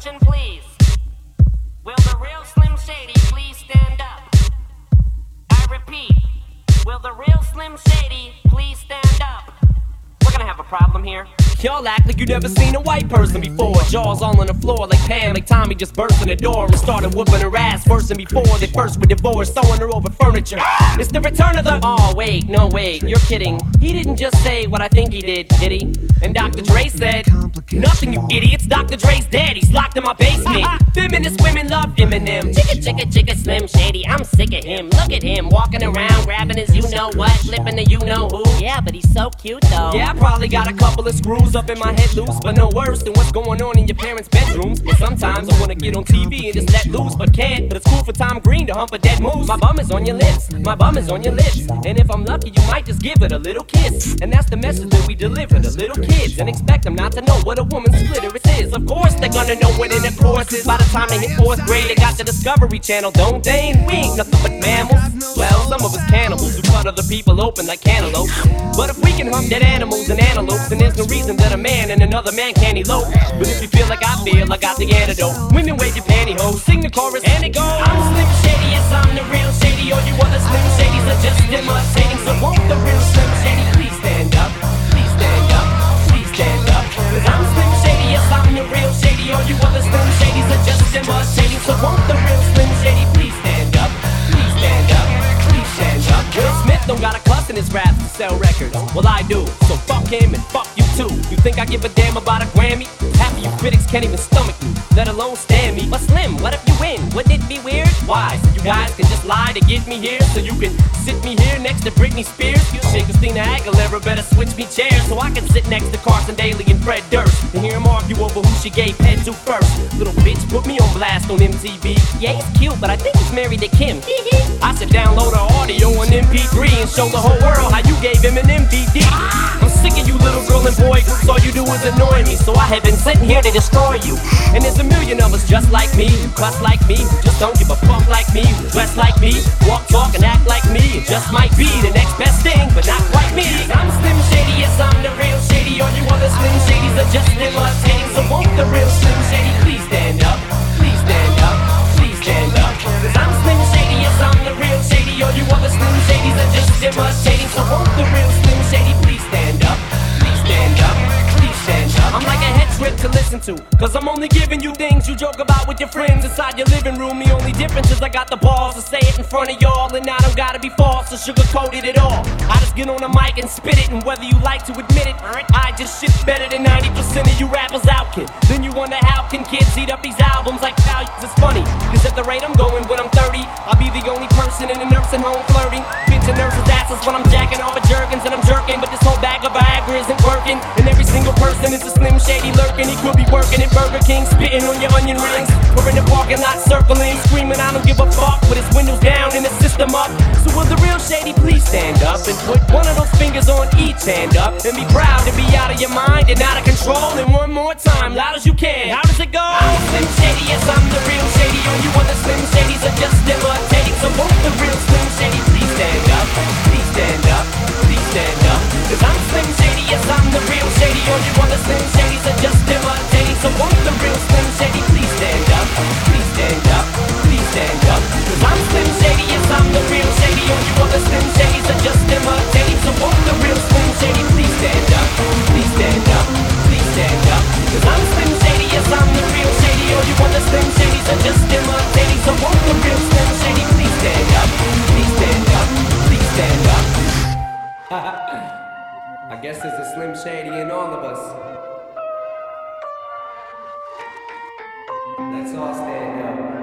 Attention, please. Will the real Slim Shady please stand up? I repeat, will the real Slim Shady please stand up? We're gonna have a problem here. Y'all act like you never seen a white person before. Jaws all on the floor like Pam, like Tommy just burst in the door and started whooping her ass worse than before. They first were divorced, throwing her over furniture. It's the return of the. Oh, wait, no, wait, you're kidding. He didn't just say what I think he did, did he? And Dr. Dre said, Nothing, you idiots. Dr. Dre's dead, he's locked in my basement. Feminist women love Eminem. Chicka, chicka, chicka, Slim Shady, I'm sick of him. Look at him, walking around, grabbing his you know what, flipping the you know who. Yeah, but he's so cute though. Yeah, I probably got a couple of screws up in my head loose, but no worse than what's going on in your parents' bedrooms. But sometimes I wanna get on TV and just let loose, but can't. But it's cool for Tom Green to hump a dead moose. My bum is on your lips, my bum is on your lips. And if I'm lucky, you might just give it a little kiss. And that's the message that we deliver to little kids. And expect them not to know what a woman's clitoris is. Of course, they're gonna know what in the course is. By the time they hit fourth grade, they got the Discovery Channel, don't they? We ain't nothing but mammals. Well, some of us cannibals who cut other people open like cantaloupes. But if we can hump dead animals and antelopes, then there's no reason that a man and another man can't elope. But if you feel like I feel, I got the antidote. Women wave your pantyhose, sing the chorus, and it goes. His raps to sell records. Well, I do. So fuck him and fuck you too. You think I give a damn about a Grammy? Half of you critics can't even stomach me, let alone stand me. But Slim, what if guys can just lie to get me here, so you can sit me here next to Britney Spears. You think Christina Aguilera better switch me chairs so I can sit next to Carson Daly and Fred Durst and hear them argue over who she gave head to first. Little bitch put me on blast on MTV. Yeah, he's cute, but I think he's married to Kim. I should download her audio on MP3 and show the whole world how you gave Eminem VD. I'm sick of you little girl and boy groups, all you do is annoy me. So I have been sitting here to destroy you. And there's a million of us just like me, who cuss like me, who just don't give a fuck like me, who dress like me, walk, talk, and act like me. It just might be the next best thing, but not quite me. I'm Slim Shady, yes, I'm the real Shady. All you other Slim Shadys are just imitating. So won't the real Slim Shady please stand up? Please stand up, please stand up. Cause I'm Slim Shady, yes, I'm the real Shady. All you other Slim to. Cause I'm only giving you things you joke about with your friends inside your living room. The only difference is I got the balls to say it in front of y'all. And I don't gotta be false or sugarcoated at all. I just get on a mic and spit it. And whether you like to admit it, I just shit better than 90% of you rappers out, kid. Then you wonder how can kids eat up these albums like Valiums? It's funny. Cause at the rate I'm going when I'm 30, I'll be the only person in a nursing home flirting. Bitching nurses' asses when I'm jacking off of Jergens and I'm jerking. But this whole bag of Viagra isn't working. And every down and the system up. So will the real shady please stand up and put one of those fingers on each hand up and be proud to be out of your mind and out of control. And one more time, loud as you can. How does it go? I'm Slim Shady, yes, I'm the real shady. All you other Slim Shadys are just imitating. So won't the real Slim Shady please stand up? Please stand up, please stand up. Cause I'm Slim Shady, yes, I'm the real shady. All you other Slim Shadys are just imitating. So won't the real Slim Shady please stand up? Please stand up, please stand up. The real shady. You other Slim are just the real Slim Shady please stand up? Please stand up, please stand I'm Slim Shady, yes, I'm the real shady. All you other Slim are just the real Slim Shady please stand up? Please stand up, please stand up. I guess there's a Slim Shady in all of us. Let's all stand up.